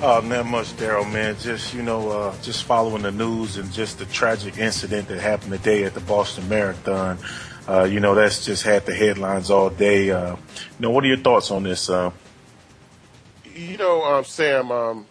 Oh, not much, Daryl, man. Just, you know, uh, just following the news and just the tragic incident that happened today at the Boston Marathon. Uh, you know, that's just had the headlines all day. Uh, you know, what are your thoughts on this? Uh? You know, um, Sam, um,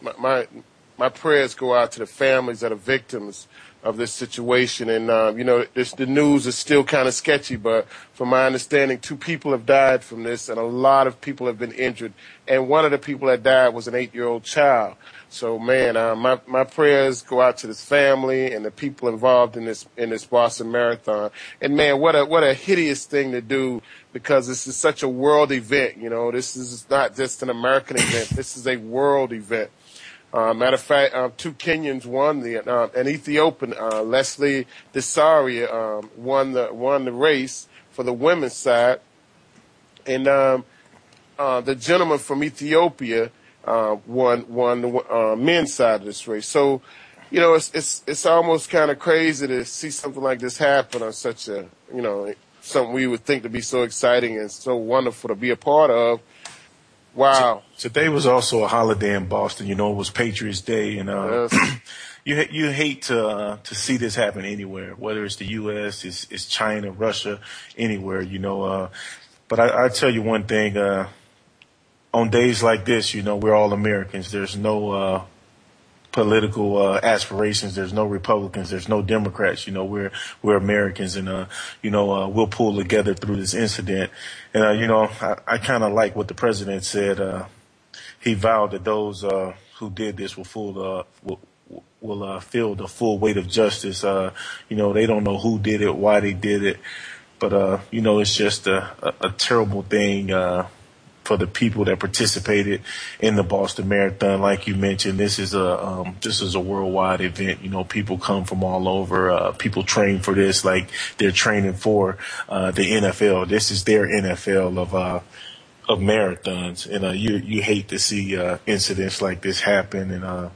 my, my, my prayers go out to the families of the victims of this situation. And, um, you know, this, the news is still kind of sketchy, but from my understanding, two people have died from this and a lot of people have been injured. And one of the people that died was an eight year old child. So, man, uh, my, my prayers go out to this family and the people involved in this, in this Boston Marathon. And man, what a, what a hideous thing to do because this is such a world event. You know, this is not just an American event. This is a world event. Uh, matter of fact, uh, two Kenyans won the uh, an Ethiopian uh, Leslie Desaria um, won the won the race for the women's side, and um, uh, the gentleman from Ethiopia uh, won won the men's side of this race. So, you know, it's it's it's almost kind of crazy to see something like this happen on such a you know something we would think to be so exciting and so wonderful to be a part of. Wow. Today was also a holiday in Boston. You know, it was Patriots Day, and uh, Yes. you you hate to uh, to see this happen anywhere, whether it's the U.S., it's, it's China, Russia, anywhere. You know, uh, but I, I tell you one thing. Uh, on days like this, you know, we're all Americans. There's no uh, political uh, aspirations. There's no Republicans. There's no Democrats. You know, we're we're Americans, and uh, you know, uh, we'll pull together through this incident. And uh, you know, I, I kind of like what the president said. Uh, he vowed that those uh, who did this will full uh, will, will uh, feel the full weight of justice. Uh, you know, they don't know who did it, why they did it, but uh, you know, it's just a, a, a terrible thing. Uh, for the people that participated in the Boston Marathon. Like you mentioned, this is a um, this is a worldwide event. You know, people come from all over. Uh, people train for this like they're training for uh, the NFL. This is their NFL of uh, of marathons, and uh, you you hate to see uh, incidents like this happen. And uh,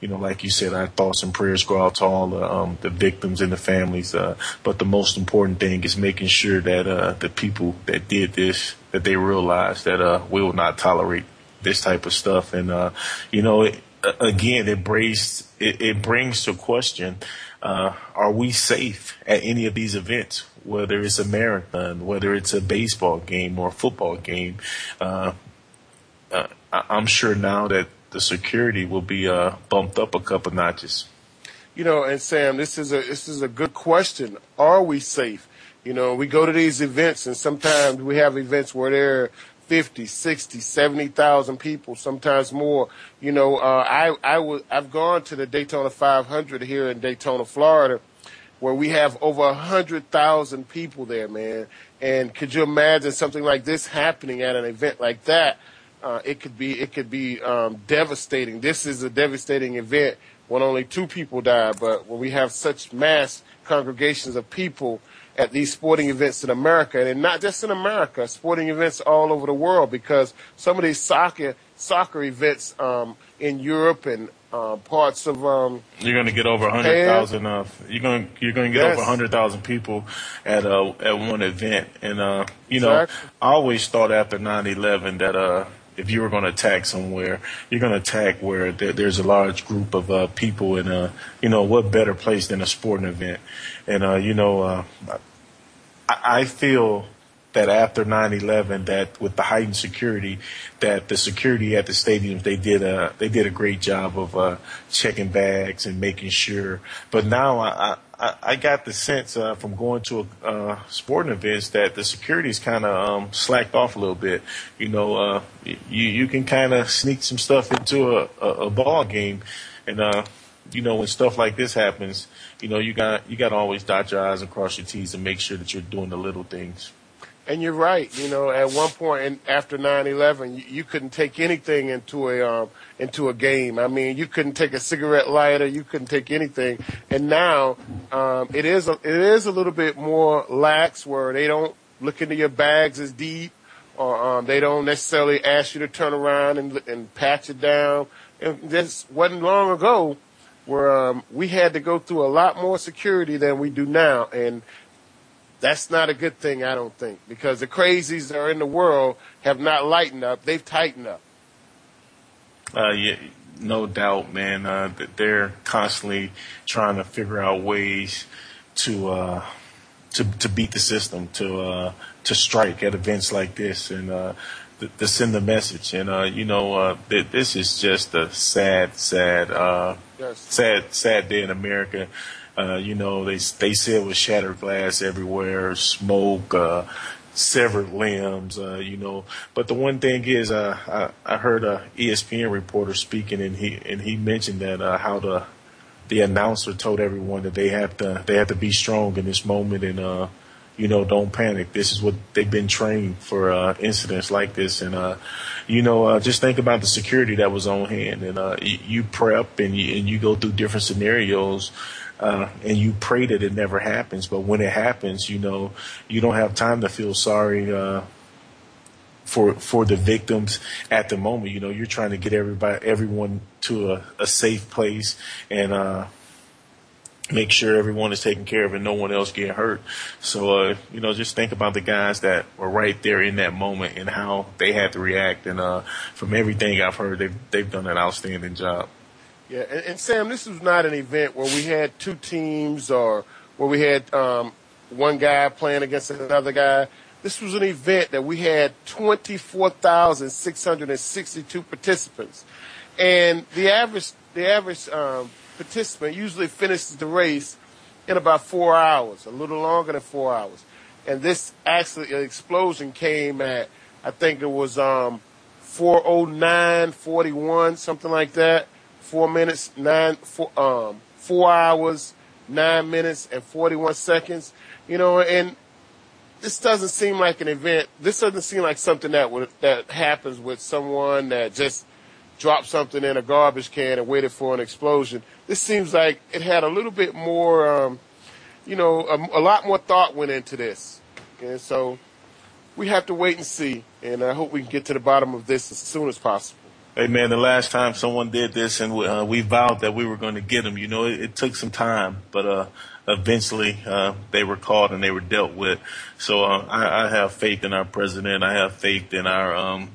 you know, like you said, our thoughts and prayers go out to all the, um, the victims and the families. Uh, but the most important thing is making sure that uh, the people that did this, that they realize that uh, we will not tolerate this type of stuff. And uh, you know, it, again, it brings it, it brings to question: uh, Are we safe at any of these events? Whether it's a marathon, whether it's a baseball game or a football game, uh, uh, I- I'm sure now that the security will be uh, bumped up a couple notches. You know, and Sam, this is a this is a good question. Are we safe? You know, we go to these events and sometimes we have events where there are 50, 60, 70,000 people, sometimes more. You know, uh, I I was I've gone to the Daytona 500 here in Daytona, Florida, where we have over a hundred thousand people there, man. And could you imagine something like this happening at an event like that? Uh, it could be it could be um, devastating. This is a devastating event when only two people die, but when we have such mass congregations of people at these sporting events in America, and not just in America, sporting events all over the world, because some of these soccer soccer events um, in Europe and uh, parts of um, You're going to get over a hundred thousand. Uh, you're going you're going to get Yes. over a hundred thousand people at uh, at one event, and uh, you know Exactly. I always thought after 9/11 that uh, if you were going to attack somewhere, you're going to attack where there, there's a large group of uh, people, and uh, you know what better place than a sporting event? And uh, you know, uh, I, I feel that after 9/11, that with the heightened security, that the security at the stadiums they did a they did a great job of uh, checking bags and making sure. But now I I, I got the sense uh, from going to a uh, sporting events that the security's kind of um, slacked off a little bit. You know, uh, you you can kind of sneak some stuff into a, a, a ball game, and uh, you know when stuff like this happens, you know you got you got to always dot your i's and cross your t's and make sure that you're doing the little things. And you're right. You know, at one point after 9/11, you, you couldn't take anything into a um, into a game. I mean, you couldn't take a cigarette lighter, you couldn't take anything. And now um, it is a, it is a little bit more lax, where they don't look into your bags as deep, or um, they don't necessarily ask you to turn around and and you down. And this wasn't long ago where um, we had to go through a lot more security than we do now, and that's not a good thing, I don't think, because the crazies that are in the world have not lightened up; they've tightened up. Uh, yeah, no doubt, man. Uh, they're constantly trying to figure out ways to uh, to to beat the system, to uh, to strike at events like this, and uh, to, to send a message. And uh, you know, uh, th- this is just a sad, sad, uh, Yes. sad, sad day in America. Uh, you know, they they said it was shattered glass everywhere, smoke, uh, severed limbs. Uh, you know, but the one thing is, uh, I, I heard a ESPN reporter speaking, and he and he mentioned that uh, how the the announcer told everyone that they have to they have to be strong in this moment and uh you know don't panic. This is what they've been trained for uh incidents like this. And uh you know uh just think about the security that was on hand. And uh you, you prep and you and you go through different scenarios uh, and you pray that it never happens. But when it happens, you know, you don't have time to feel sorry, uh, for, for the victims at the moment. You know, you're trying to get everybody, everyone to a, a safe place and, uh, make sure everyone is taken care of and no one else get hurt. So, uh, you know, just think about the guys that were right there in that moment and how they had to react. And, uh, from everything I've heard, they've, they've done an outstanding job. Yeah, and, and Sam, this was not an event where we had two teams or where we had um, one guy playing against another guy. This was an event that we had 24,662 participants, and the average the average um, participant usually finishes the race in about four hours, a little longer than four hours. And this actually explosion came at I think it was um, 409.41, something like that four minutes, nine, four, um, four hours, nine minutes, and 41 seconds. You know, and this doesn't seem like an event. This doesn't seem like something that would, that happens with someone that just dropped something in a garbage can and waited for an explosion. This seems like it had a little bit more, um, you know, a, a lot more thought went into this. And so we have to wait and see. And I hope we can get to the bottom of this as soon as possible. Hey man, the last time someone did this and uh, we vowed that we were going to get them, you know, it, it took some time, but uh, eventually uh, they were caught and they were dealt with. So uh, I, I have faith in our president. I have faith in our um,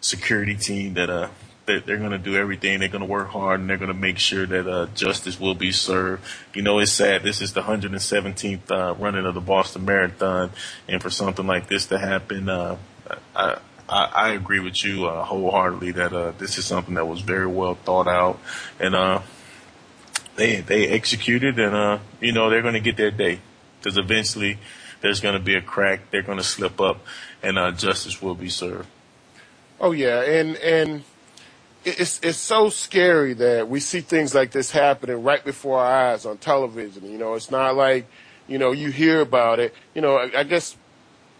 security team that uh, that they're going to do everything. They're going to work hard and they're going to make sure that uh, justice will be served. You know, it's sad. This is the 117th uh, running of the Boston Marathon, and for something like this to happen, I, I, I agree with you uh, wholeheartedly that uh, this is something that was very well thought out, and uh, they they executed, and uh, you know they're going to get their day because eventually there's going to be a crack. They're going to slip up, and uh, justice will be served. Oh yeah, and and it's it's so scary that we see things like this happening right before our eyes on television. You know, it's not like you know you hear about it. You know, I, I guess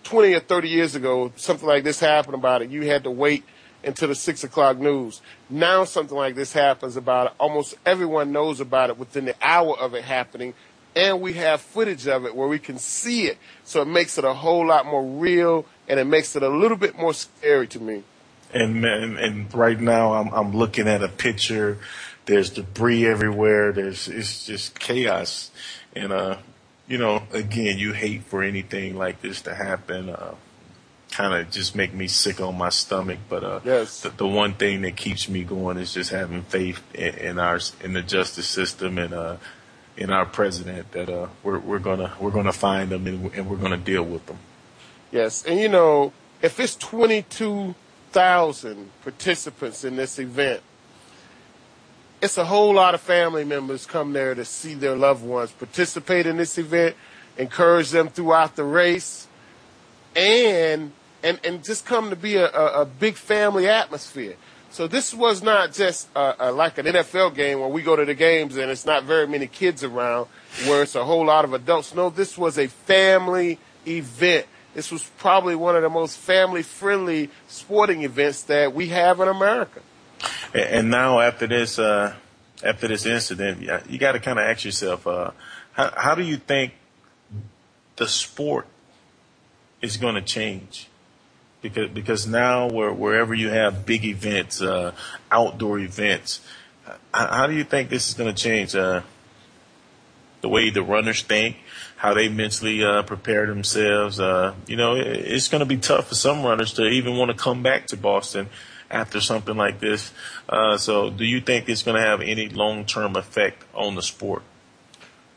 twenty or thirty years ago, something like this happened about it. You had to wait until the six o'clock news. Now something like this happens about it. Almost everyone knows about it within the hour of it happening. And we have footage of it where we can see it. So it makes it a whole lot more real and it makes it a little bit more scary to me. And and, and right now I'm I'm looking at a picture. There's debris everywhere. There's it's just chaos, and uh, you know, again, you hate for anything like this to happen. Uh, kind of just make me sick on my stomach. But uh, yes. the, the one thing that keeps me going is just having faith in, in our in the justice system and uh, in our president that uh, we're we're gonna we're gonna find them and, and we're gonna deal with them. Yes, and you know if it's twenty two thousand participants in this event, it's a whole lot of family members come there to see their loved ones participate in this event, encourage them throughout the race, and and and just come to be a, a, a big family atmosphere. So this was not just a, a, like an NFL game where we go to the games and it's not very many kids around, where it's a whole lot of adults. No, this was a family event. This was probably one of the most family-friendly sporting events that we have in America. And now after this, uh, after this incident, you got to kind of ask yourself, uh, how, how do you think the sport is going to change? because because now where, wherever you have big events, uh, outdoor events, how, how, do you think this is going to change uh, the way the runners think, how they mentally uh, prepare themselves? Uh, you know, it, it's going to be tough for some runners to even want to come back to Boston after something like this. Uh, so, do you think it's going to have any long term effect on the sport?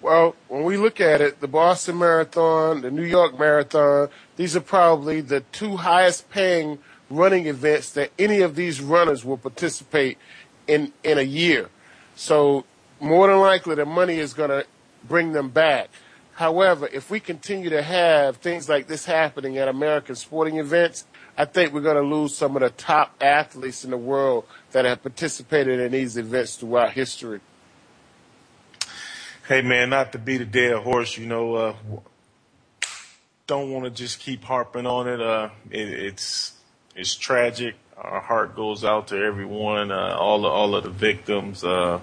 Well, when we look at it, the Boston Marathon, the New York Marathon, these are probably the two highest paying running events that any of these runners will participate in in a year. So more than likely the money is going to bring them back. However, if we continue to have things like this happening at American sporting events, I think we're going to lose some of the top athletes in the world that have participated in these events throughout history. Hey man, not to beat a dead horse, you know, uh, don't want to just keep harping on it. Uh, it. It's it's tragic. Our heart goes out to everyone, uh, all the, all of the victims. Uh,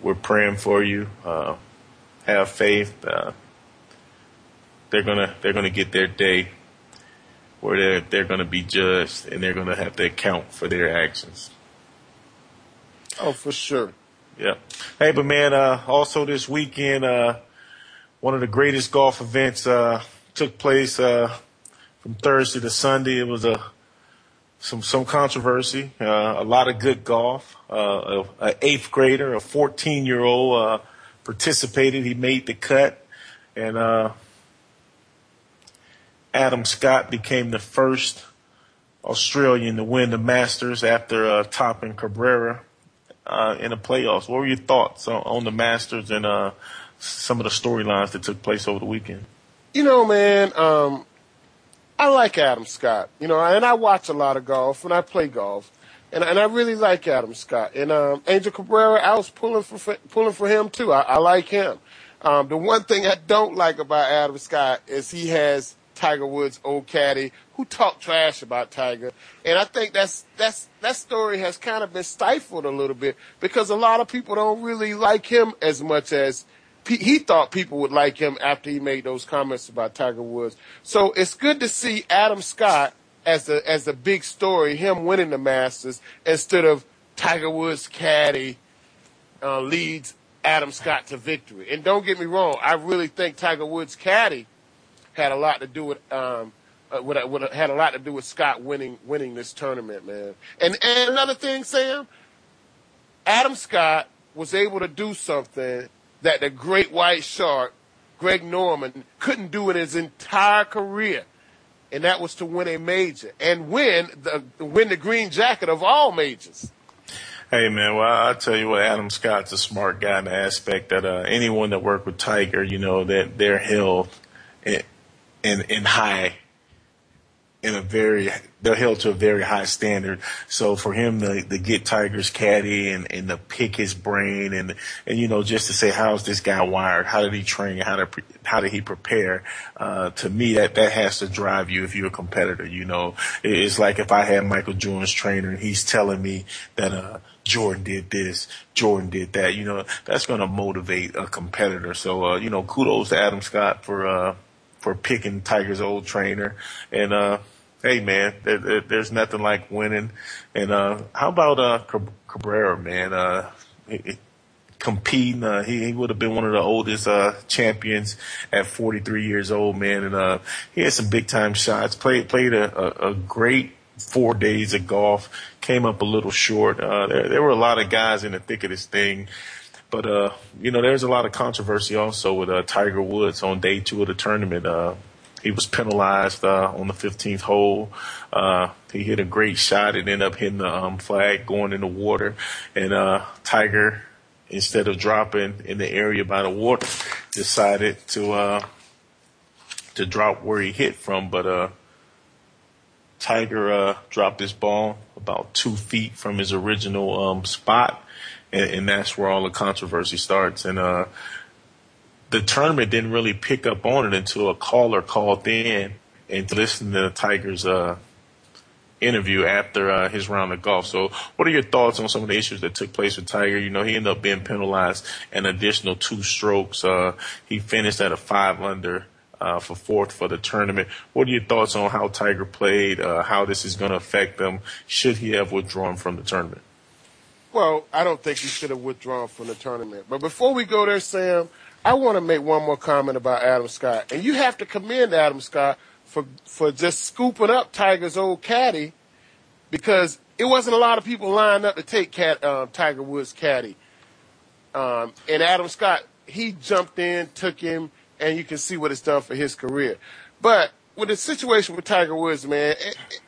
we're praying for you. Uh, have faith. Uh, they're gonna they're gonna get their day where they're they're gonna be judged and they're gonna have to account for their actions. Oh, for sure. Yeah. Hey, but man, uh, also this weekend, uh, one of the greatest golf events, uh, took place, uh, from Thursday to Sunday. It was a, some, some controversy, uh, a lot of good golf. Uh, a, eighth grader, a 14 year old, uh, participated. He made the cut and, uh, Adam Scott became the first Australian to win the Masters after, uh, topping Cabrera uh, in the playoffs. What were your thoughts on, on the Masters and uh, some of the storylines that took place over the weekend? You know, man, um, I like Adam Scott. You know, and I watch a lot of golf and I play golf, and and I really like Adam Scott. And um, Angel Cabrera, I was pulling for pulling for him too. I, I like him. Um, the one thing I don't like about Adam Scott is he has Tiger Woods' old caddy who talked trash about Tiger. And I think that's that's that story has kind of been stifled a little bit because a lot of people don't really like him as much as he thought people would like him after he made those comments about Tiger Woods. So it's good to see Adam Scott as the as the big story, him winning the Masters instead of Tiger Woods' caddy uh, leads Adam Scott to victory. And don't get me wrong, I really think Tiger Woods' caddy had a lot to do with um, uh, with, with, had a lot to do with Scott winning winning this tournament, man. And and another thing, Sam, Adam Scott was able to do something that the great white shark, Greg Norman, couldn't do in his entire career, and that was to win a major and win the win the green jacket of all majors. Hey man, well I tell you what, Adam Scott's a smart guy in the aspect that uh, anyone that worked with Tiger, you know, that they're held in, in, high in a very they're held to a very high standard. So for him to, to get Tiger's caddy and, and to pick his brain and and you know just to say how's this guy wired? How did he train? How did how did he prepare? Uh, to me, that that has to drive you if you're a competitor. You know, it's like if I had Michael Jordan's trainer and he's telling me that uh, Jordan did this, Jordan did that. You know, that's going to motivate a competitor. So uh, you know, kudos to Adam Scott for. For picking Tiger's old trainer, and uh, hey man, there, there, there's nothing like winning. And uh, how about uh, Cabrera, man? Uh, competing. Uh, he, he would have been one of the oldest uh, champions at 43 years old, man. And uh, he had some big time shots. Played played a, a, a great four days of golf. Came up a little short. Uh, there there were a lot of guys in the thick of this thing. But uh, you know, there's a lot of controversy also with uh, Tiger Woods on day two of the tournament. Uh, he was penalized uh, on the 15th hole. Uh, he hit a great shot. and ended up hitting the um, flag going in the water, and uh, Tiger instead of dropping in the area by the water, decided to uh, to drop where he hit from. But uh, Tiger uh, dropped his ball about two feet from his original um, spot, and, and, that's where all the controversy starts. And uh, the tournament didn't really pick up on it until a caller called in and listened to Tiger's uh, interview after uh, his round of golf. So, what are your thoughts on some of the issues that took place with Tiger? You know, he ended up being penalized an additional two strokes. Uh, he finished at a five under. Uh, for fourth for the tournament. What are your thoughts on how Tiger played, uh, how this is going to affect him? Should he have withdrawn from the tournament? Well, I don't think he should have withdrawn from the tournament. But before we go there, Sam, I want to make one more comment about Adam Scott. And you have to commend Adam Scott for for just scooping up Tiger's old caddy because it wasn't a lot of people lined up to take Cat, um, Tiger Woods' caddy. Um, and Adam Scott, he jumped in, took him, and you can see what it's done for his career. But with the situation with Tiger Woods, man, it, it,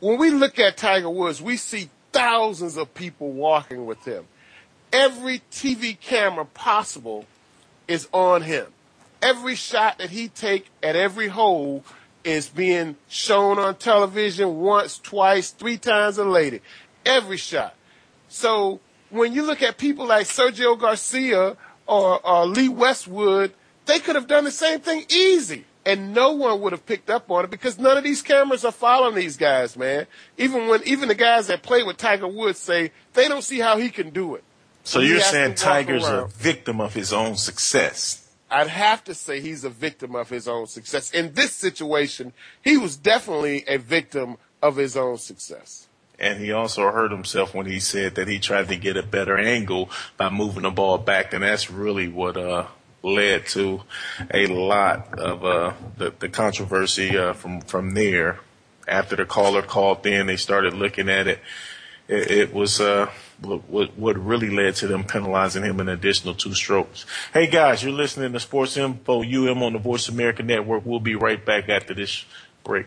when we look at Tiger Woods, we see thousands of people walking with him. Every TV camera possible is on him. Every shot that he take at every hole is being shown on television once, twice, three times a lady. Every shot. So when you look at people like Sergio Garcia or, or Lee Westwood, they could have done the same thing easy. And no one would have picked up on it because none of these cameras are following these guys, man. Even when, even the guys that play with Tiger Woods say they don't see how he can do it. So, you're saying Tiger's around. a victim of his own success? I'd have to say he's a victim of his own success. In this situation, he was definitely a victim of his own success. And he also hurt himself when he said that he tried to get a better angle by moving the ball back, and that's really what uh, led to a lot of uh, the, the controversy uh, from from there. After the caller called in, they started looking at it. It, it was uh, what, what really led to them penalizing him an additional two strokes. Hey guys, you're listening to Sports Info UM on the Voice America Network. We'll be right back after this break.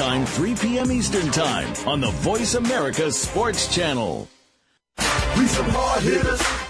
time, 3 p.m. Eastern Time on the Voice America Sports Channel. We some hard hitters.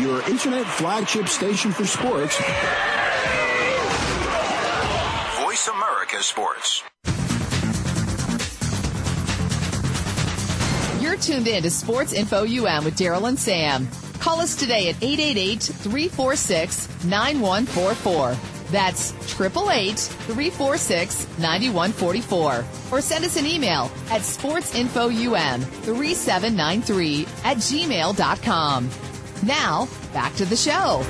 Your internet flagship station for sports. Voice America Sports. You're tuned in to Sports Info UM with Daryl and Sam. Call us today at 888-346-9144. That's 888-346-9144. Or send us an email at sportsinfoum3793 at gmail.com. Now, back to the show.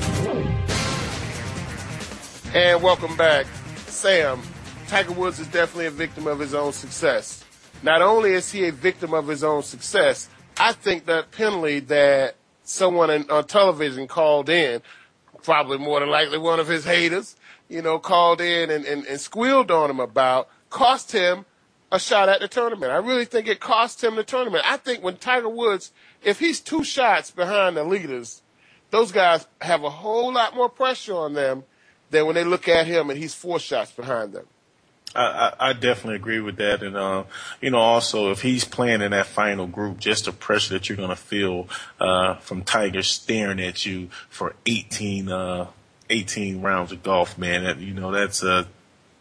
And welcome back. Sam, Tiger Woods is definitely a victim of his own success. Not only is he a victim of his own success, I think that penalty that someone on television called in, probably more than likely one of his haters, you know, called in and, and, and squealed on him about, cost him a shot at the tournament. I really think it cost him the tournament. I think when Tiger Woods, if he's two shots behind the leaders, those guys have a whole lot more pressure on them than when they look at him and he's four shots behind them. I, I, definitely agree with that, and uh, you know, also if he's playing in that final group, just the pressure that you're going to feel uh, from Tiger staring at you for 18, uh, 18 rounds of golf, man. That, you know, that's uh,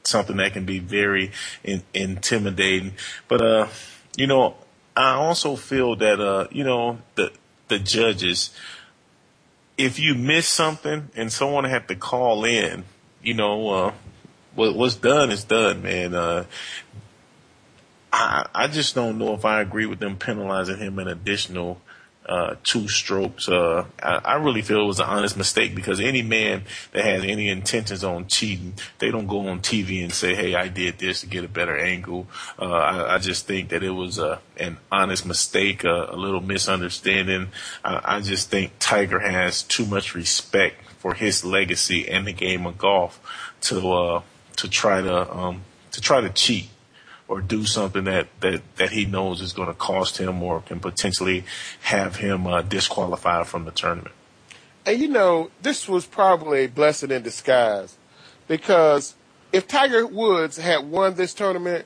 something that can be very in, intimidating. But uh, you know, I also feel that uh, you know the the judges, if you miss something and someone had to call in, you know. Uh, what, what's done is done, man. Uh, I I just don't know if I agree with them penalizing him an additional uh, two strokes. Uh, I, I really feel it was an honest mistake because any man that has any intentions on cheating, they don't go on TV and say, "Hey, I did this to get a better angle." Uh, I, I just think that it was a, an honest mistake, a, a little misunderstanding. I, I just think Tiger has too much respect for his legacy and the game of golf to uh, to try to um, to try to cheat or do something that that that he knows is going to cost him or can potentially have him uh, disqualified from the tournament. And you know, this was probably a blessing in disguise because if Tiger Woods had won this tournament,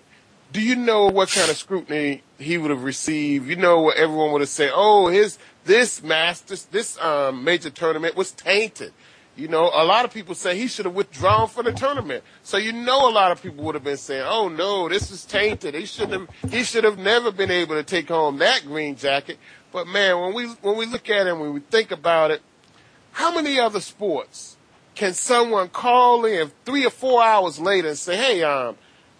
do you know what kind of scrutiny he would have received? You know what everyone would have said, "Oh, his this Masters, this um, major tournament was tainted." You know, a lot of people say he should have withdrawn from the tournament. So you know, a lot of people would have been saying, "Oh no, this is tainted. He should have. He should have never been able to take home that green jacket." But man, when we when we look at it, and when we think about it, how many other sports can someone call in three or four hours later and say, "Hey, um,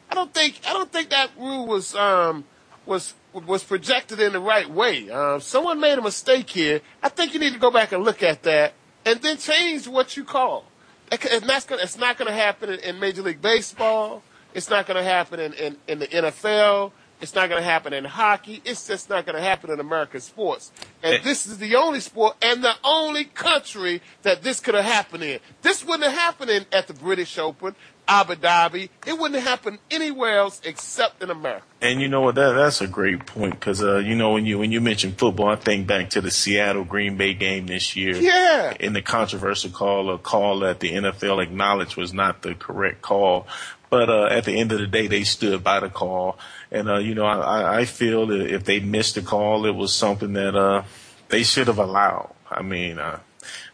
I don't think I don't think that rule was um was was projected in the right way. Um, someone made a mistake here. I think you need to go back and look at that." And then change what you call. It's not going it's not going to happen in, in, Major League Baseball. It's not going to happen in, in, in the NFL. It's not going to happen in hockey. It's just not going to happen in American sports. And eh. this is the only sport and the only country that this could have happened in. This wouldn't have happened in, at the British Open. Abu Dhabi. It wouldn't happen anywhere else except in America. And you know what? That that's a great point because uh, you know when you when you mention football, I think back to the Seattle Green Bay game this year. Yeah. In the controversial call, a call that the NFL acknowledged was not the correct call, but uh, at the end of the day, they stood by the call. And uh, you know, I, I feel that if they missed the call, it was something that uh, they should have allowed. I mean, uh,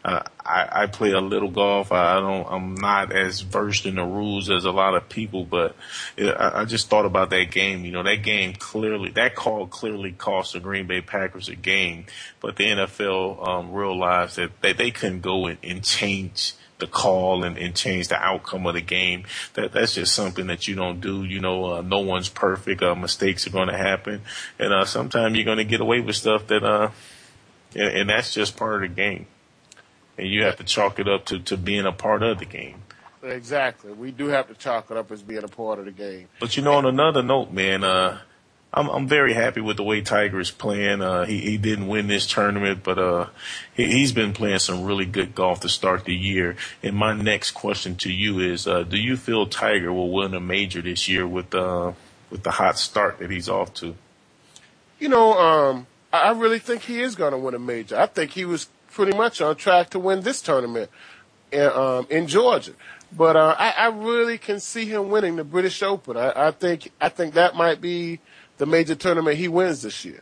uh, I, I play a little golf. I don't. I'm not as versed in the rules as a lot of people, but I, I just thought about that game. You know, that game clearly, that call clearly cost the Green Bay Packers a game. But the NFL um, realized that they, they couldn't go and, and change the call and, and change the outcome of the game. That that's just something that you don't do. You know, uh, no one's perfect. Uh, mistakes are going to happen, and uh, sometimes you're going to get away with stuff that, uh, and, and that's just part of the game and you have to chalk it up to, to being a part of the game. Exactly. We do have to chalk it up as being a part of the game. But you know, on another note, man, uh, I'm I'm very happy with the way Tiger is playing. Uh, he he didn't win this tournament, but uh, he, he's been playing some really good golf to start the year. And my next question to you is, uh, do you feel Tiger will win a major this year with uh with the hot start that he's off to? You know, um, I really think he is going to win a major. I think he was pretty much on track to win this tournament in, um, in Georgia. But uh, I, I really can see him winning the British Open. I, I think I think that might be the major tournament he wins this year.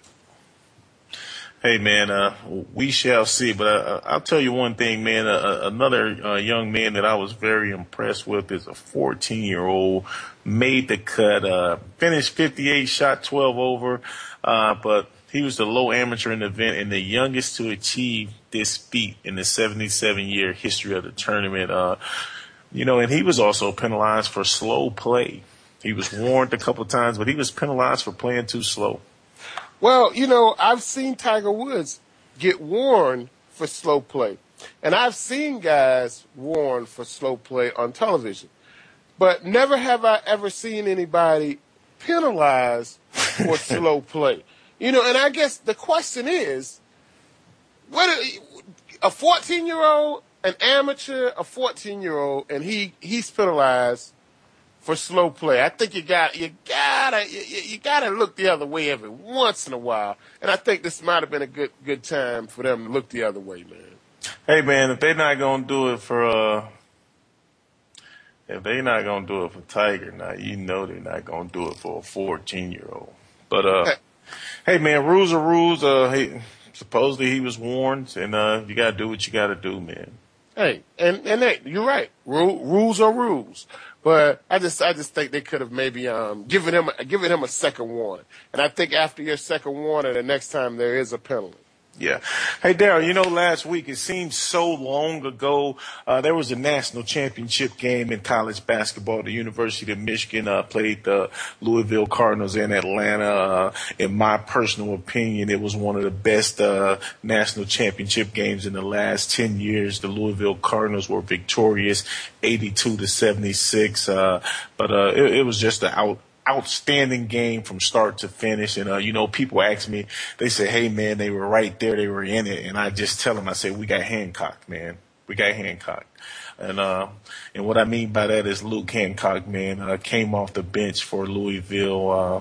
Hey man, uh, we shall see. But uh, I'll tell you one thing, man. Uh, another uh, young man that I was very impressed with is a 14 year old, made the cut, uh, finished 58, shot 12 over, uh, but he was the low amateur in the event and the youngest to achieve this feat in the 77 year history of the tournament. Uh, you know, and he was also penalized for slow play. He was warned a couple of times, but he was penalized for playing too slow. Well, you know, I've seen Tiger Woods get warned for slow play. And I've seen guys warned for slow play on television. But never have I ever seen anybody penalized for slow play. You know, and I guess the question is, what a 14 year old, an amateur, a 14 year old, and he, he's penalized for slow play. I think you got you gotta you, you, gotta look the other way every once in a while, and I think this might have been a good good time for them to look the other way, man. Hey man, if they're not gonna do it for uh, if they're not gonna do it for Tiger, now you know they're not gonna do it for a fourteen year old. But uh, hey man, rules are rules. Uh, hey, supposedly he was warned, and uh, you gotta do what you gotta do, man. Hey, and and hey, you're right. Rule, rules are rules. But I just I just think they could have maybe um, given him given him a second warning. And I think after your second warning, the next time there is a penalty. Yeah. Hey, Daryl, you know, last week it seems so long ago. Uh, there was a national championship game in college basketball. The University of Michigan uh, played the Louisville Cardinals in Atlanta. Uh, in my personal opinion, it was one of the best uh, national championship games in the last 10 years. The Louisville Cardinals were victorious 82 to 76. Uh, but uh, it, it was just an out outstanding game from start to finish. And, uh, you know, people ask me, they say, Hey man, they were right there. They were in it. And I just tell them, I say, we got Hancock, man. We got Hancock. And, uh, and what I mean by that is Luke Hancock, man, uh, came off the bench for Louisville, uh,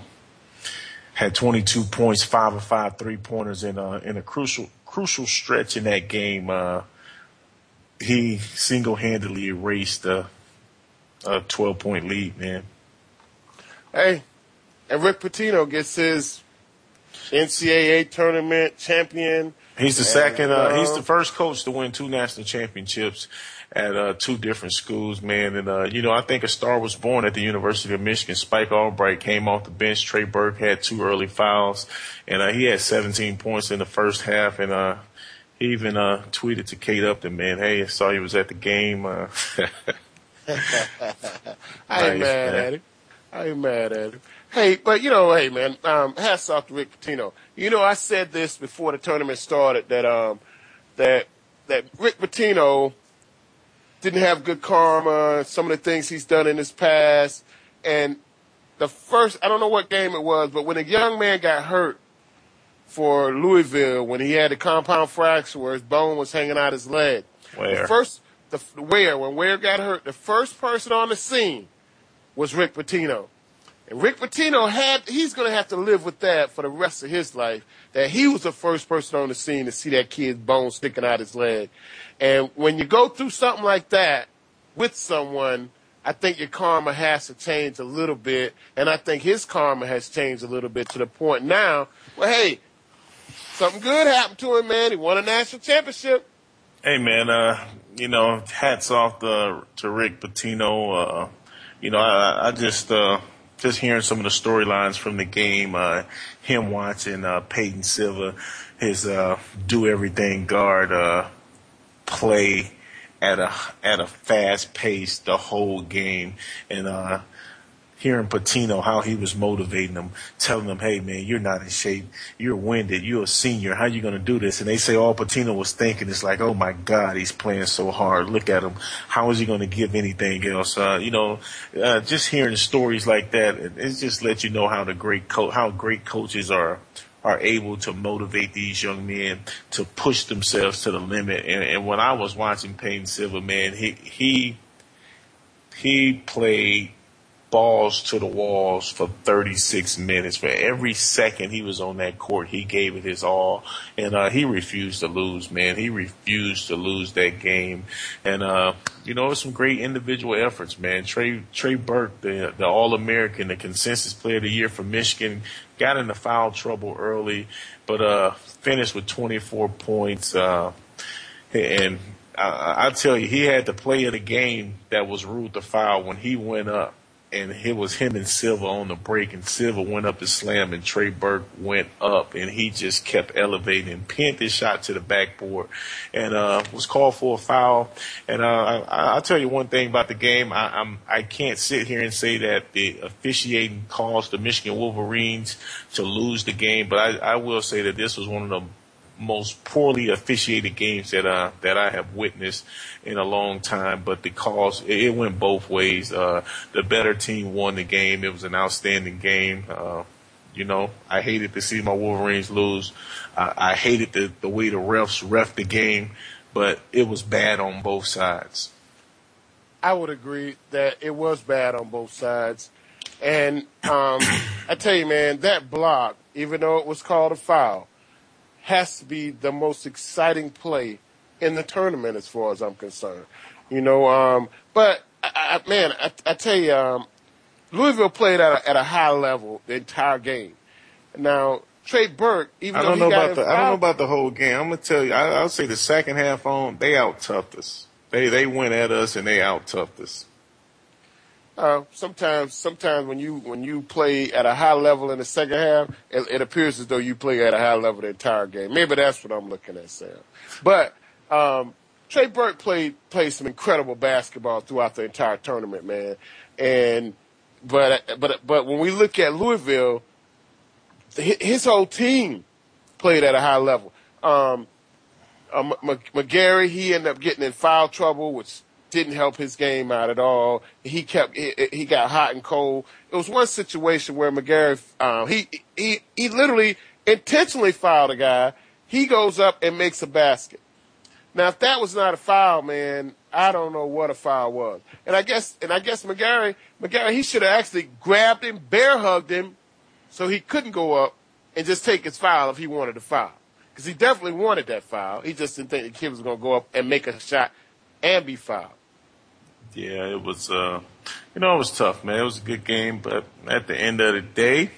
had 22 points, five of five three pointers in, uh, in a crucial, crucial stretch in that game. Uh, he single handedly erased a, a 12 point lead, man. Hey, and Rick Pitino gets his NCAA tournament champion. He's the second. Uh, he's the first coach to win two national championships at uh, two different schools, man. And uh, you know, I think a star was born at the University of Michigan. Spike Albrecht came off the bench. Trey Burke had two early fouls, and uh, he had 17 points in the first half. And uh, he even uh, tweeted to Kate Upton, man, "Hey, I saw you was at the game." Uh, I ain't nice, mad man. at him. I ain't mad at him. Hey, but you know, hey man, um, hats off to Rick Pitino. You know, I said this before the tournament started that um, that that Rick Pitino didn't have good karma. Some of the things he's done in his past, and the first I don't know what game it was, but when a young man got hurt for Louisville when he had a compound fracture where his bone was hanging out his leg. Where? The first, the where when Ware got hurt, the first person on the scene was Rick Pitino. And Rick Pitino had, he's to have to live with that for the rest of his life, that he was the first person on the scene to see that kid's bone sticking out his leg. And when you go through something like that with someone, I think your karma has to change a little bit. And I think his karma has changed a little bit to the point now, well, hey, something good happened to him, man. He won a national championship. Hey, man, uh, you know, hats off to, to Rick Pitino. Uh, you know, I, I just uh, just hearing some of the storylines from the game, uh, him watching uh, Peyton Siva, his uh, do everything guard uh, play at a at a fast pace the whole game, and uh, hearing Pitino, how he was motivating them, telling them, hey, man, you're not in shape. You're winded. You're a senior. How you going to do this? And they say all Pitino was thinking is like, oh, my God, he's playing so hard. Look at him. How is he going to give anything else? Uh, you know, uh, just hearing stories like that, it, it just lets you know how the great co- how great coaches are are able to motivate these young men to push themselves to the limit. And, and when I was watching Peyton Siva, man, he he he played balls to the walls for 36 minutes. For every second he was on that court, he gave it his all, and uh, he refused to lose. Man, he refused to lose that game, and uh, you know, some great individual efforts. Man, Trey Trey Burke, the the All American, the consensus Player of the Year for Michigan, got into foul trouble early, but uh, finished with 24 points. Uh, and I, I tell you, he had the play of the game that was ruled the foul when he went up and it was him and Siva on the break, and Siva went up to slam, and Trey Burke went up, and he just kept elevating and pinned his shot to the backboard, and uh, was called for a foul. And uh, I, I'll tell you one thing about the game: I, I'm I can't sit here and say that the officiating caused the Michigan Wolverines to lose the game, but I, I will say that this was one of the most poorly officiated games that uh that I have witnessed in a long time. But the it, it went both ways. Uh, the better team won the game. It was an outstanding game. Uh, you know, I hated to see my Wolverines lose. I, I hated the the way the refs ref the game, but it was bad on both sides. I would agree that it was bad on both sides. And um, I tell you, man, that block, even though it was called a foul, has to be the most exciting play in the tournament as far as I'm concerned. You know, um, but I, I, man, I, I tell you, um, Louisville played at a, at a high level the entire game. Now, Trey Burke, even I don't know got about the I don't know about the whole game. I'm gonna tell you. I, I'll say the second half on they out toughed us. They they went at us and they out toughed us. Uh, sometimes, sometimes when you when you play at a high level in the second half, it, it appears as though you play at a high level the entire game. Maybe that's what I'm looking at, Sam. But um, Trey Burke played played some incredible basketball throughout the entire tournament, man. And but but but when we look at Louisville, his whole team played at a high level. Um, M- McGary, he ended up getting in foul trouble, which didn't help his game out at all. He kept he, he got hot and cold. It was one situation where McGary um, he he he literally intentionally fouled a guy. He goes up and makes a basket. Now, if that was not a foul, man, I don't know what a foul was. And I guess and I guess McGary McGary he should have actually grabbed him, bear hugged him, so he couldn't go up and just take his foul if he wanted to foul. Because he definitely wanted that foul. He just didn't think the kid was going to go up and make a shot and be fouled. Yeah, it was. Uh, you know, it was tough, man. It was a good game, but at the end of the day,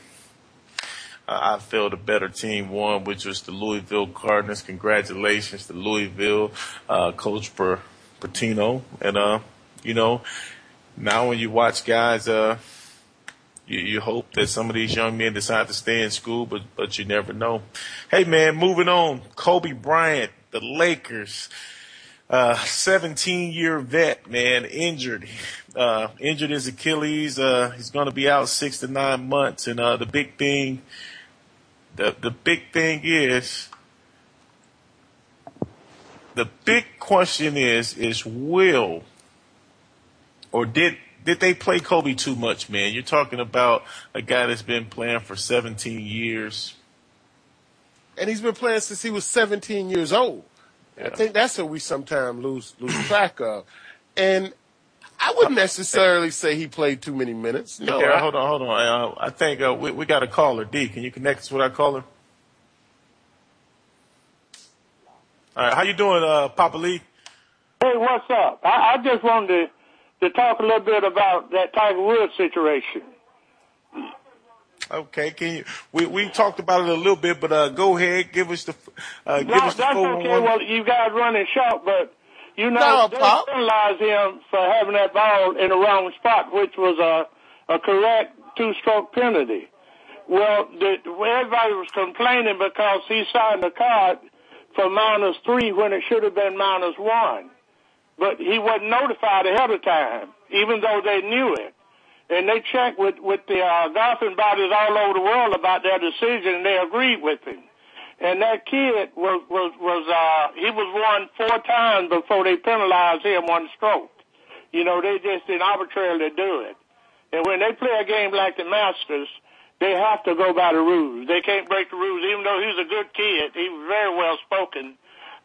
uh, I feel the better team won, which was the Louisville Cardinals. Congratulations to Louisville, uh, Coach per, Pitino. And, uh, you know, now when you watch guys, uh, you, you hope that some of these young men decide to stay in school, but, but you never know. Hey man, moving on. Kobe Bryant, the Lakers, uh, 17 year vet, man, injured, uh, injured his Achilles. Uh, he's going to be out six to nine months. And, uh, the big thing, the, the big thing is, the big question is, is will or did, did they play Kobe too much, man? You're talking about a guy that's been playing for 17 years. And he's been playing since he was 17 years old. I think that's what we sometimes lose lose track of. And I wouldn't necessarily say he played too many minutes. No, Okay, I- hold on, hold on. Uh, I think uh, we, we got a caller. D, can you connect us with our caller? All right, how you doing, uh, Papa Lee? Hey, what's up? I, I just wanted to, to talk a little bit about that Tiger Woods situation. Okay, can you? We we talked about it a little bit, but uh, go ahead, give us the uh, give No, us the that's okay. one. Well, you guys running short, but you know No, they Pop. penalized him for having that ball in the wrong spot, which was a a correct two-stroke penalty. Well, the, everybody was complaining because he signed a card for minus three when it should have been minus one, but he wasn't notified ahead of time, even though they knew it. And they checked with with the uh, golfing bodies all over the world about their decision, and they agreed with him. And that kid was was was uh he was won four times before they penalized him one stroke. You know, they just didn't arbitrarily do it. And when they play a game like the Masters, they have to go by the rules. They can't break the rules, even though he's a good kid. He was very well spoken.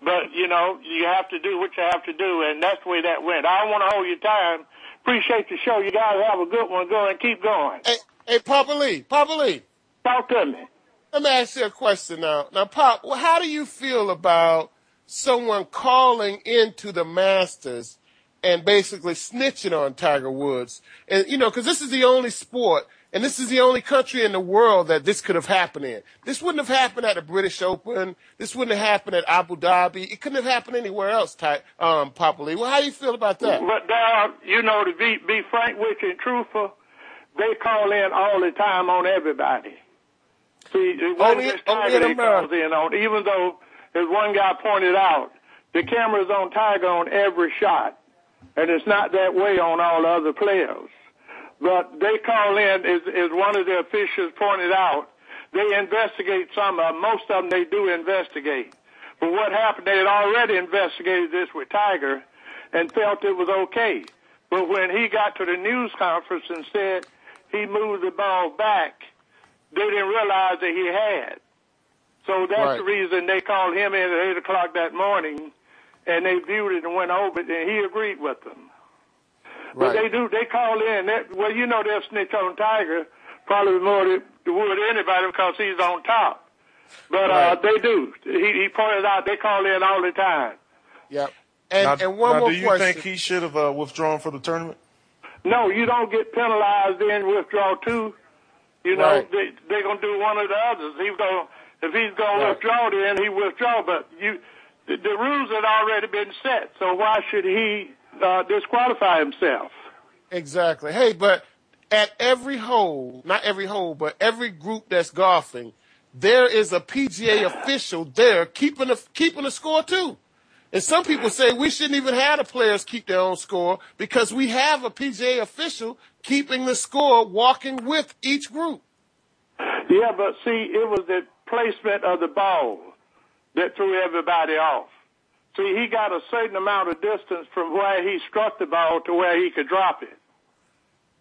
But, you know, you have to do what you have to do, and that's the way that went. I don't want to hold your time. Appreciate the show. You guys have a good one. Go and keep going. Hey, hey, Papa Lee, Papa Lee. Talk to me. Let me ask you a question now. Now, Pop, how do you feel about someone calling into the Masters and basically snitching on Tiger Woods? And, you know, because this is the only sport and this is the only country in the world that this could have happened in. This wouldn't have happened at the British Open. This wouldn't have happened at Abu Dhabi. It couldn't have happened anywhere else, Ty, um, Lee. Well, how do you feel about that? But, Dad, you know, to be, be frank with you and truthful, they call in all the time on everybody. See, Only- just Tiger only in they calls in on, even though, as one guy pointed out, the camera's on Tiger on every shot. And it's not that way on all the other players. But they call in, as, as one of the officials pointed out, they investigate some of them. Most of them they do investigate. But what happened, they had already investigated this with Tiger and felt it was okay. But when he got to the news conference and said he moved the ball back, they didn't realize that he had. So that's Right. the reason they called him in at 8 o'clock that morning and they viewed it and went over it and he agreed with them. But Right. they do, they call in. That, well, you know they'll snitch on Tiger probably more than would anybody because he's on top. But uh, they do. He, he pointed out they call in all the time. Yep. And, now, and one now, more do you question. think he should have uh, withdrawn from the tournament? No, you don't get penalized then withdraw two. You know, Right. they they're gonna do one or the others. He's gonna if he's gonna Right. withdraw then he withdraw. But you the, the rules had already been set, so why should he uh, disqualify himself? Exactly. Hey, but at every hole, not every hole, but every group that's golfing, there is a PGA official there keeping the keeping the score too. And some people say we shouldn't even have the players keep their own score because we have a PGA official keeping the score, walking with each group. Yeah, but see, it was the placement of the ball that threw everybody off. See, he got a certain amount of distance from where he struck the ball to where he could drop it.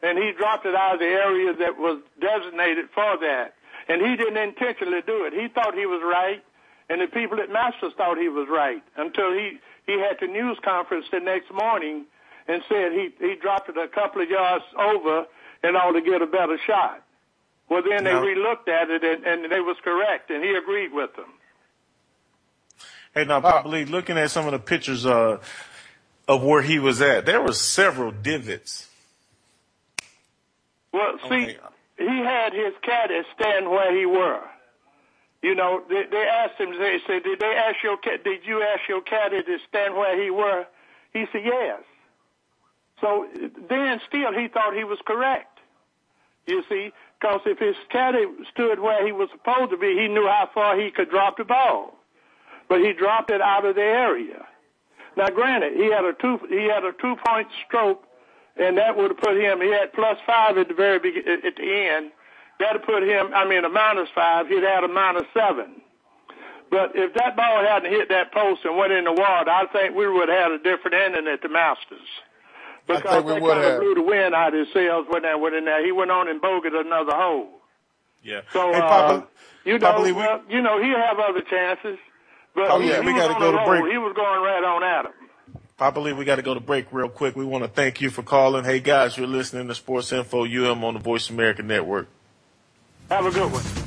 And he dropped it out of the area that was designated for that. And he didn't intentionally do it. He thought he was right, and the people at Masters thought he was right until he, he had the news conference the next morning and said he, he dropped it a couple of yards over in order to get a better shot. Well, then they Now- relooked at it, and, and they was correct, and he agreed with them. Hey, now, Lee, looking at some of the pictures uh, of where he was at, there were several divots. Well, see, Okay. he had his caddy stand where he were. You know, they, they asked him. They said, "Did they ask your Did you ask your caddy to stand where he were?" He said, "Yes." So then, still, he thought he was correct. You see, because if his caddy stood where he was supposed to be, he knew how far he could drop the ball. But he dropped it out of the area. Now, granted, he had a two he had a two point stroke, and that would have put him. He had plus five at the very be- at at the end. That'd put him. I mean, a minus five. He'd had a minus seven. But if that ball hadn't hit that post and went in the water, I think we would have had a different ending at the Masters. I Because think we that would kind of have. blew the wind out of his sails when that went in there. He went on and bogeyed another hole. Yeah. So, hey, uh, Papa, you know, Papa Lee, we- well, you know, he'll have other chances. But Oh, yeah, we gotta go to break. He was going right on at him. Papa Lee, we got to go to break real quick. We want to thank you for calling. Hey, guys, you're listening to Sports Info UM on the Voice America Network. Have a good one.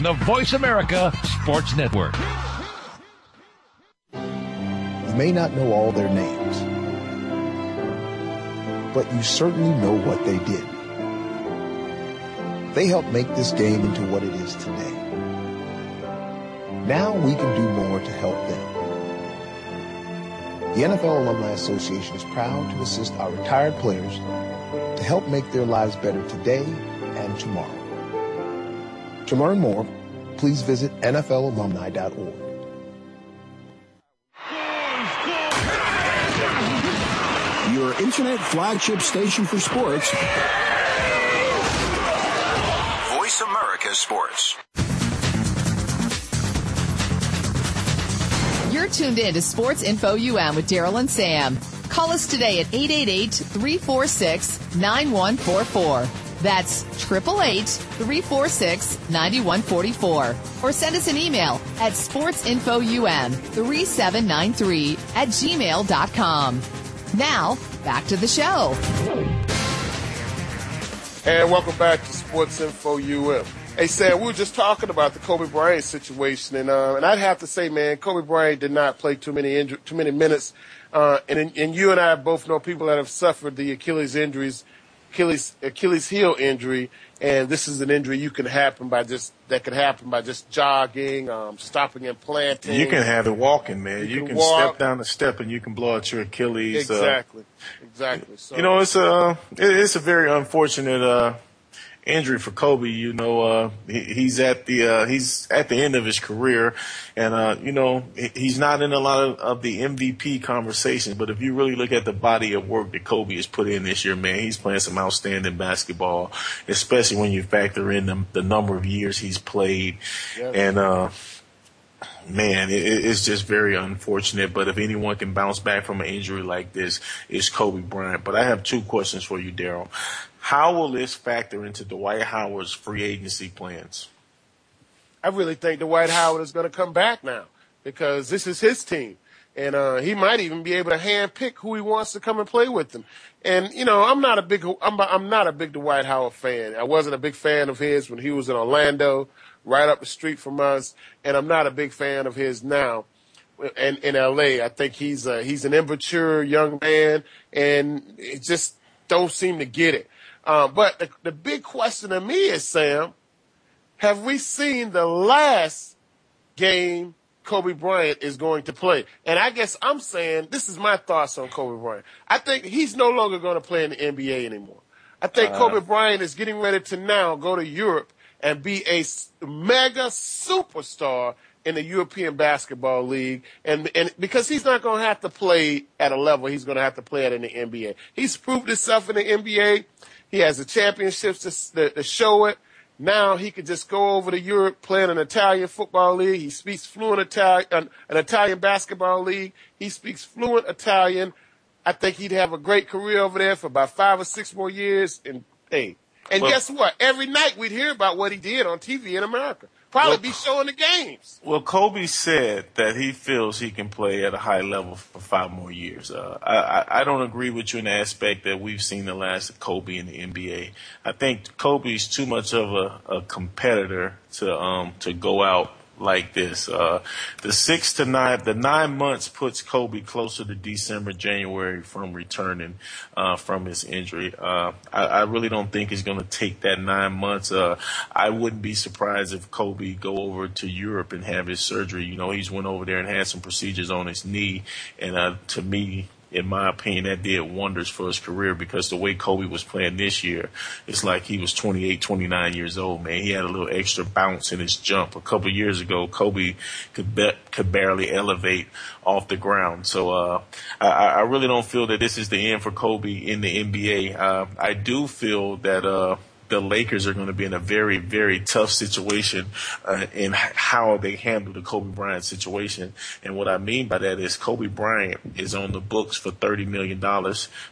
on the Voice America Sports Network. You may not know all their names, but you certainly know what they did. They helped make this game into what it is today. Now we can do more to help them. The NFL Alumni Association is proud to assist our retired players to help make their lives better today and tomorrow. To learn more, please visit NFLalumni.org. Your internet flagship station for sports. Voice America Sports. You're tuned in to Sports Info UM with Daryl and Sam. Call us today at 888-346-9144. That's 888-346-9144. Or send us an email at sportsinfoum3793 at gmail.com. Now, back to the show. And welcome back to Sports Info UM. Hey Sam, we were just talking about the Kobe Bryant situation, and uh, and I'd have to say, man, Kobe Bryant did not play too many inju- too many minutes, uh, and and you and I both know people that have suffered the Achilles injuries, Achilles Achilles heel injury, and this is an injury you can happen by just that could happen by just jogging, um, stopping and planting. You can have it walking, man. You, You can, can step down a step and you can blow out your Achilles. uh, exactly, exactly. So you know, it's a it's a very unfortunate uh, injury for Kobe. You know, uh, he, he's at the uh, he's at the end of his career, and uh, you know he- he's not in a lot of, of the MVP conversations. But if you really look at the body of work that Kobe has put in this year, man, he's playing some outstanding basketball, especially when you factor in the, the number of years he's played, and. uh Man, it, it- it's just very unfortunate. But if anyone can bounce back from an injury like this, it's Kobe Bryant. But I have two questions for you, Daryl. How will this factor into Dwight Howard's free agency plans? I really think Dwight Howard is going to come back now because this is his team. And uh, he might even be able to handpick who he wants to come and play with him. And you know, I'm not a big I'm I'm not a big Dwight Howard fan. I wasn't a big fan of his when he was in Orlando, right up the street from us, and I'm not a big fan of his now. In in LA, I think he's uh, he's an immature young man, and it just don't seem to get it. Um, but the, the big question to me is, Sam, have we seen the last game Kobe Bryant is going to play? And I guess I'm saying this is my thoughts on Kobe Bryant. I think he's no longer going to play in the NBA anymore. I think Uh. Kobe Bryant is getting ready to now go to Europe and be a mega superstar in the European Basketball League, and and because he's not going to have to play at a level he's going to have to play at in the NBA. He's proved himself in the NBA. He has the championships to, to, to show it. Now he could just go over to Europe, play in an Italian football league. He speaks fluent Italian, an, an Italian basketball league. He speaks fluent Italian. I think he'd have a great career over there for about five or six more years. And hey, and Well- guess what? Every night we'd hear about what he did on TV in America. Probably Well- be showing the games. Well, Kobe said that he feels he can play at a high level for five more years. Uh, I, I, I don't agree with you in the aspect that we've seen the last of Kobe in the NBA. I think Kobe's too much of a, a competitor to um, to go out like this. Uh, the six to nine, the nine months puts Kobe closer to December, January from returning uh, from his injury. Uh, I, I, really don't think he's going to take that nine months. Uh, I wouldn't be surprised if Kobe go over to Europe and have his surgery. You know, he's went over there and had some procedures on his knee, and uh, to me, in my opinion, that did wonders for his career because the way Kobe was playing this year, it's like he was 28, 29 years old, man. He had a little extra bounce in his jump. A couple years ago, Kobe could be, could barely elevate off the ground. So, uh, I, I really don't feel that this is the end for Kobe in the NBA. Uh, I do feel that, uh, the Lakers are going to be in a very, very tough situation uh, in how they handle the Kobe Bryant situation. And what I mean by that is Kobe Bryant is on the books for $30 million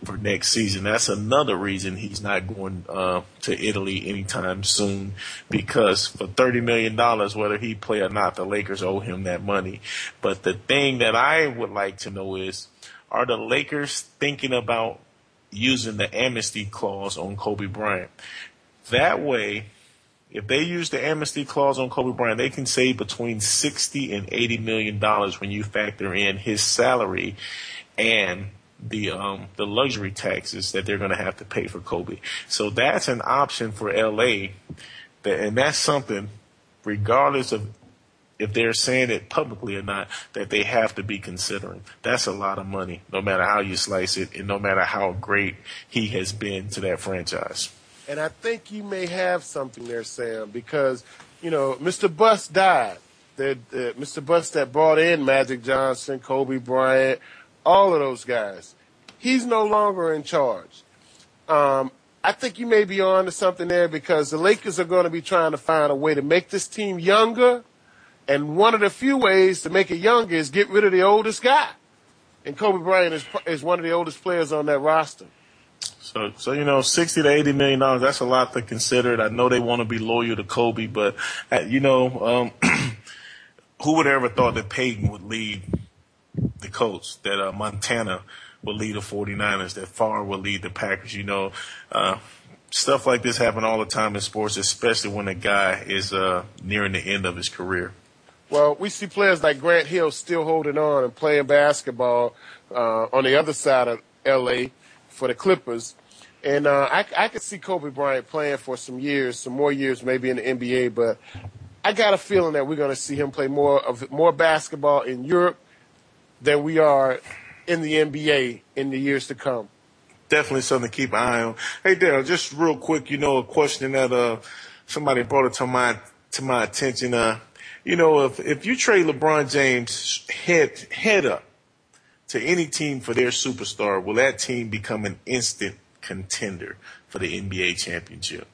for next season. That's another reason he's not going uh, to Italy anytime soon because for $30 million, whether he play or not, the Lakers owe him that money. But the thing that I would like to know is, are the Lakers thinking about using the amnesty clause on Kobe Bryant? That way, if they use the amnesty clause on Kobe Bryant, they can save between 60 and 80 million dollars when you factor in his salary and the um the luxury taxes that they're going to have to pay for Kobe. So that's an option for LA that and that's something regardless of if they're saying it publicly or not that they have to be considering. That's a lot of money no matter how you slice it and no matter how great he has been to that franchise. And I think you may have something there, Sam, because, you know, Mr. Buss died. The, the, Mr. Buss that brought in Magic Johnson, Kobe Bryant, all of those guys. He's no longer in charge. Um, I think you may be on to something there because the Lakers are going to be trying to find a way to make this team younger. And one of the few ways to make it younger is get rid of the oldest guy. And Kobe Bryant is, is one of the oldest players on that roster. So, so you know, sixty to eighty million dollars. That's a lot to consider. I know they want to be loyal to Kobe, but uh, you know, um, who would ever thought that Peyton would lead the Colts? That uh, Montana would lead the 49ers? That Favre would lead the Packers? You know, uh, stuff like this happen all the time in sports, especially when a guy is uh, nearing the end of his career. Well, we see players like Grant Hill still holding on and playing basketball uh, on the other side of L.A. for the Clippers. And uh, I, I could see Kobe Bryant playing for some years, some more years, maybe in the NBA. But I got a feeling that we're going to see him play more of more basketball in Europe than we are in the NBA in the years to come. Definitely something to keep an eye on. Hey, Daryl, just real quick, you know, a question that uh somebody brought it to my to my attention. Uh, you know, if if you trade LeBron James head head up to any team for their superstar, will that team become an instant contender for the NBA championship?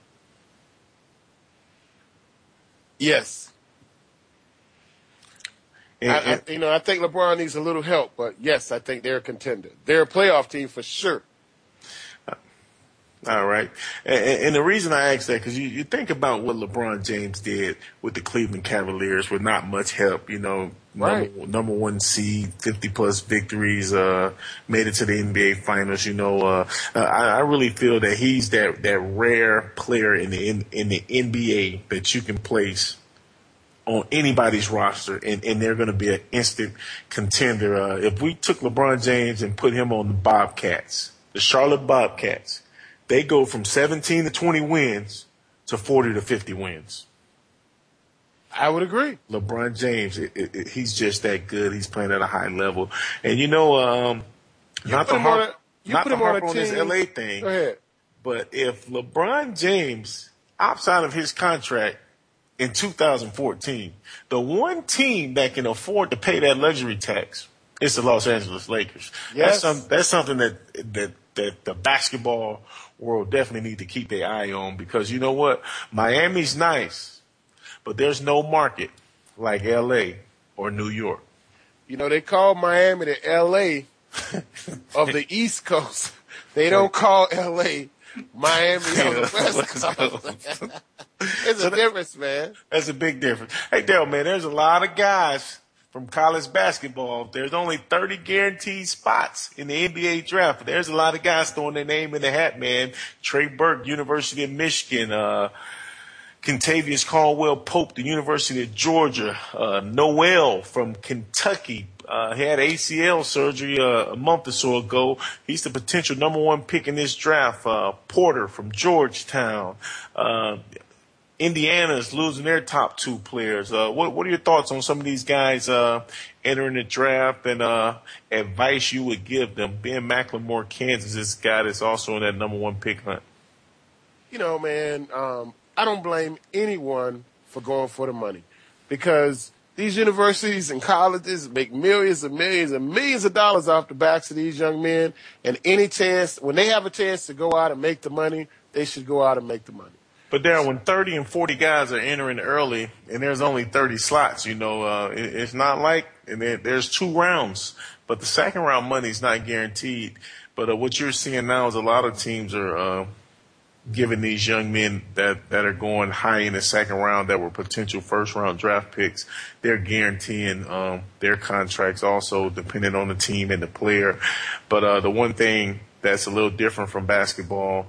Yes. And, I, I, you know, I think LeBron needs a little help, but yes, I think they're a contender. They're a playoff team for sure. All right. And, and, the reason I ask that, because you, you think about what LeBron James did with the Cleveland Cavaliers with not much help, you know, right. number, number one seed, 50 plus victories, uh, made it to the NBA finals, you know, uh, I, I really feel that he's that, that rare player in the, in, in the NBA that you can place on anybody's roster, and, and they're going to be an instant contender. Uh, if we took LeBron James and put him on the Bobcats, the Charlotte Bobcats, they go from 17 to 20 wins to 40 to 50 wins. I would agree. LeBron James, it, it, it, he's just that good. He's playing at a high level. And you know, um, you not to harp, a, not to harp on, on this LA thing, but if LeBron James opts out of his contract in 2014, the one team that can afford to pay that luxury tax is the Los Angeles Lakers. Yes. That's, some, that's something that, that, that the basketball world definitely need to keep their eye on because you know what? Miami's nice, but there's no market like LA or New York. You know, they call Miami the LA of the East Coast. They don't call LA Miami on the West Coast. it's a difference, man. That's a big difference. Hey, Dale, man, there's a lot of guys from college basketball. There's only 30 guaranteed spots in the NBA draft. There's a lot of guys throwing their name in the hat, man. Trey Burke, University of Michigan, uh, Kentavious Caldwell Pope, the University of Georgia, uh, Noel from Kentucky. Uh, he had ACL surgery uh, a month or so ago. He's the potential number one pick in this draft. Uh, Porter from Georgetown. Indiana's losing their top two players. Uh, what what are your thoughts on some of these guys uh, entering the draft and uh, advice you would give them? Ben McLemore, Kansas, this guy that's also in that number one pick hunt. You know, man, um, I don't blame anyone for going for the money because these universities and colleges make millions and millions and millions of dollars off the backs of these young men. And any chance, when they have a chance to go out and make the money, they should go out and make the money. But Daryl, when 30 and 40 guys are entering early and there's only 30 slots, you know, uh, it, it's not like and there, there's two rounds, but the second round money is not guaranteed. But uh, what you're seeing now is a lot of teams are uh, giving these young men that, that are going high in the second round that were potential first round draft picks, they're guaranteeing um, their contracts also depending on the team and the player. But uh, the one thing that's a little different from basketball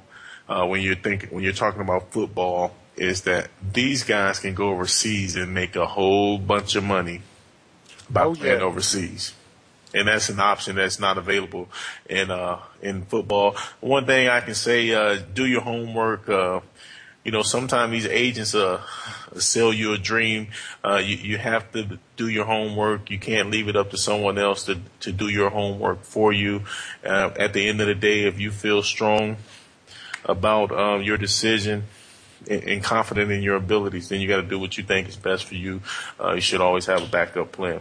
uh, when you're thinking when you're talking about football is that these guys can go overseas and make a whole bunch of money by Oh, playing yeah. overseas. And that's an option that's not available in uh in football. One thing I can say, uh, do your homework. Uh, you know, sometimes these agents uh sell you a dream. Uh, you you have to do your homework. You can't leave it up to someone else to to do your homework for you. Uh, at the end of the day, if you feel strong about um, your decision and, and confident in your abilities, then you got to do what you think is best for you. Uh, you should always have a backup plan.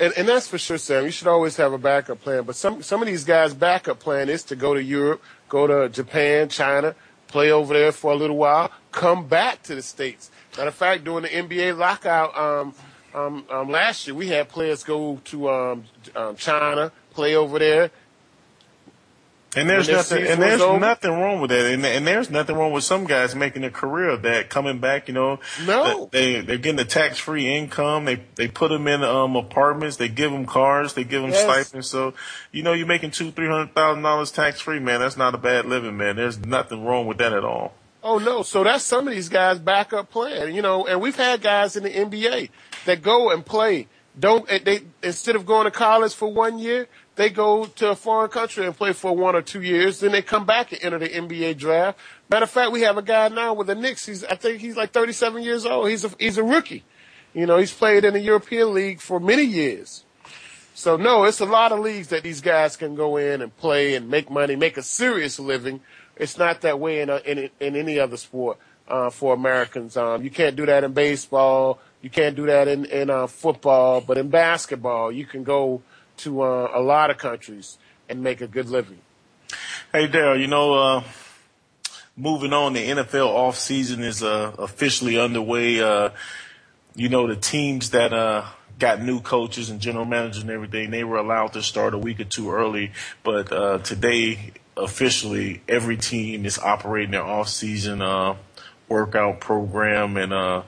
And, and that's for sure, Sam. You should always have a backup plan. But some some of these guys' backup plan is to go to Europe, go to Japan, China, play over there for a little while, come back to the states. Matter of fact, during the NBA lockout um, um, um, last year, we had players go to um, um, China, play over there. And there's nothing, and there's over? nothing wrong with that. And, and there's nothing wrong with some guys making a career of that, coming back. You know, No. they they're getting the tax free income. They they put them in um apartments. They give them cars. They give them Yes. stipends. So, you know, you're making two three hundred thousand dollars tax free, man. That's not a bad living, man. There's nothing wrong with that at all. Oh no! So that's some of these guys' backup plan, you know. And we've had guys in the NBA that go and play. Don't they instead of going to college for one year, they go to a foreign country and play for one or two years. Then they come back and enter the NBA draft. Matter of fact, we have a guy now with the Knicks. He's I think he's like 37 years old. He's a he's a rookie. You know, he's played in the European League for many years. So no, it's a lot of leagues that these guys can go in and play and make money, make a serious living. It's not that way in a, in, in any other sport uh, for Americans. Um, you can't do that in baseball. You can't do that in in uh, football. But in basketball, you can go to uh, a lot of countries and make a good living. Hey, Daryl, you know, uh, moving on, the NFL offseason is uh, officially underway. Uh, you know, the teams that uh, got new coaches and general managers and everything, they were allowed to start a week or two early. But uh, today, officially, every team is operating their off-season uh, workout program and uh,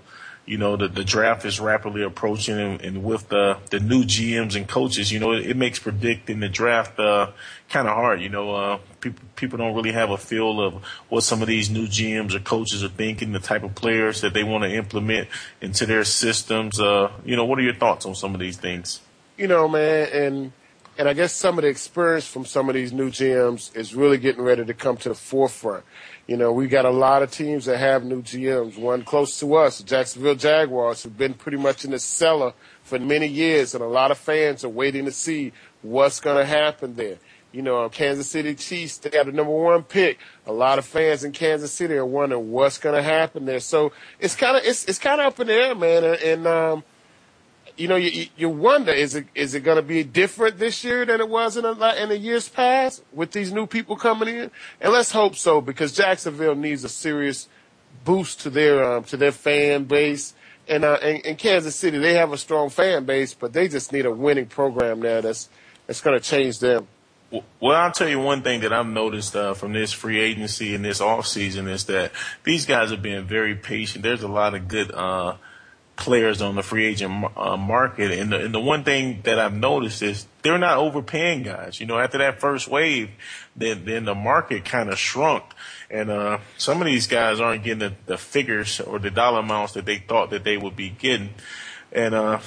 you know, the, the draft is rapidly approaching and, and with the, the new GMs and coaches, you know, it, it makes predicting the draft, uh, kind of hard. You know, uh, people, people don't really have a feel of what some of these new GMs or coaches are thinking, the type of players that they want to implement into their systems. Uh, you know, what are your thoughts on some of these things? you know, man, and and I guess some of the experience from some of these new GMs is really getting ready to come to the forefront. You know, we got a lot of teams that have new GMs. One close to us, the Jacksonville Jaguars, have been pretty much in the cellar for many years, and a lot of fans are waiting to see what's going to happen there. You know, Kansas City Chiefs, they got the number one pick. A lot of fans in Kansas City are wondering what's going to happen there. So it's kind of it's it's kind of up in the air, man. And um, you know, you, you wonder is it is it going to be different this year than it was in the, in the years past with these new people coming in? And let's hope so because Jacksonville needs a serious boost to their um, to their fan base. And uh, in, in Kansas City, they have a strong fan base, but they just need a winning program there that's that's going to change them. Well, I'll tell you one thing that I've noticed uh, from this free agency and this off season is that these guys are being very patient. There's a lot of good uh, players on the free agent uh, market. And the, and the one thing that I've noticed is they're not overpaying guys. You know, after that first wave, then then the market kind of shrunk, and uh, some of these guys aren't getting the, the figures or the dollar amounts that they thought that they would be getting, and uh,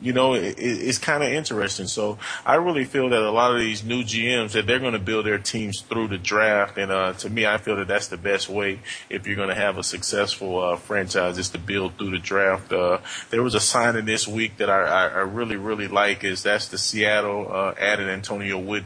you know, it, it's kind of interesting. So I really feel that a lot of these new GMs that they're going to build their teams through the draft, and uh, to me, I feel that that's the best way if you're going to have a successful uh, franchise is to build through the draft. Uh, there was a signing this week that I, I, I really really like is that's the Seattle uh, added Antonio Wood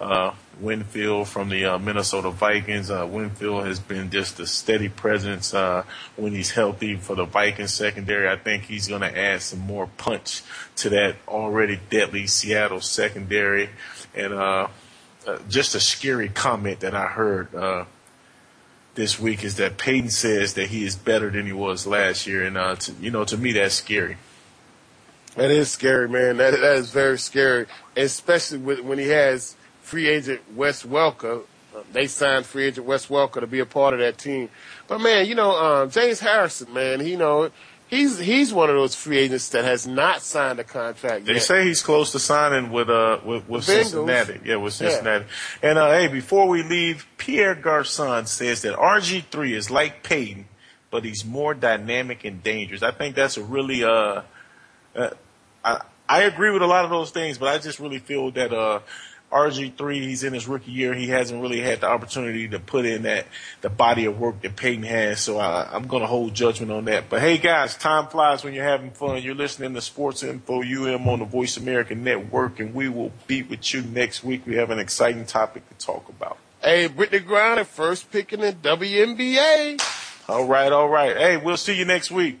uh, Winfield from the uh, Minnesota Vikings. Uh, Winfield has been just a steady presence uh, when he's healthy for the Vikings secondary. I think he's going to add some more punch to that already deadly Seattle secondary. And uh, uh, just a scary comment that I heard uh, this week is that Peyton says that he is better than he was last year, and to, you know, to me that's scary. That is scary, man. That that is very scary, especially with, when he has free agent Wes Welker. Uh, they signed free agent Wes Welker to be a part of that team. But man, you know, um, James Harrison, man, he, you know, he's he's one of those free agents that has not signed a contract. They yet. say he's close to signing with uh with, with Cincinnati. Yeah, with Cincinnati. And uh, hey, before we leave, Pierre Garcon says that RG three is like Peyton, but he's more dynamic and dangerous. I think that's a really uh, uh I I agree with a lot of those things, but I just really feel that uh RG3, he's in his rookie year. He hasn't really had the opportunity to put in that the body of work that Peyton has. So I, I'm going to hold judgment on that. But hey, guys, time flies when you're having fun. You're listening to Sports Info UM on the Voice America Network, and we will be with you next week. We have an exciting topic to talk about. Hey, Brittney Griner, first pick in the WNBA. All right, all right. Hey, we'll see you next week.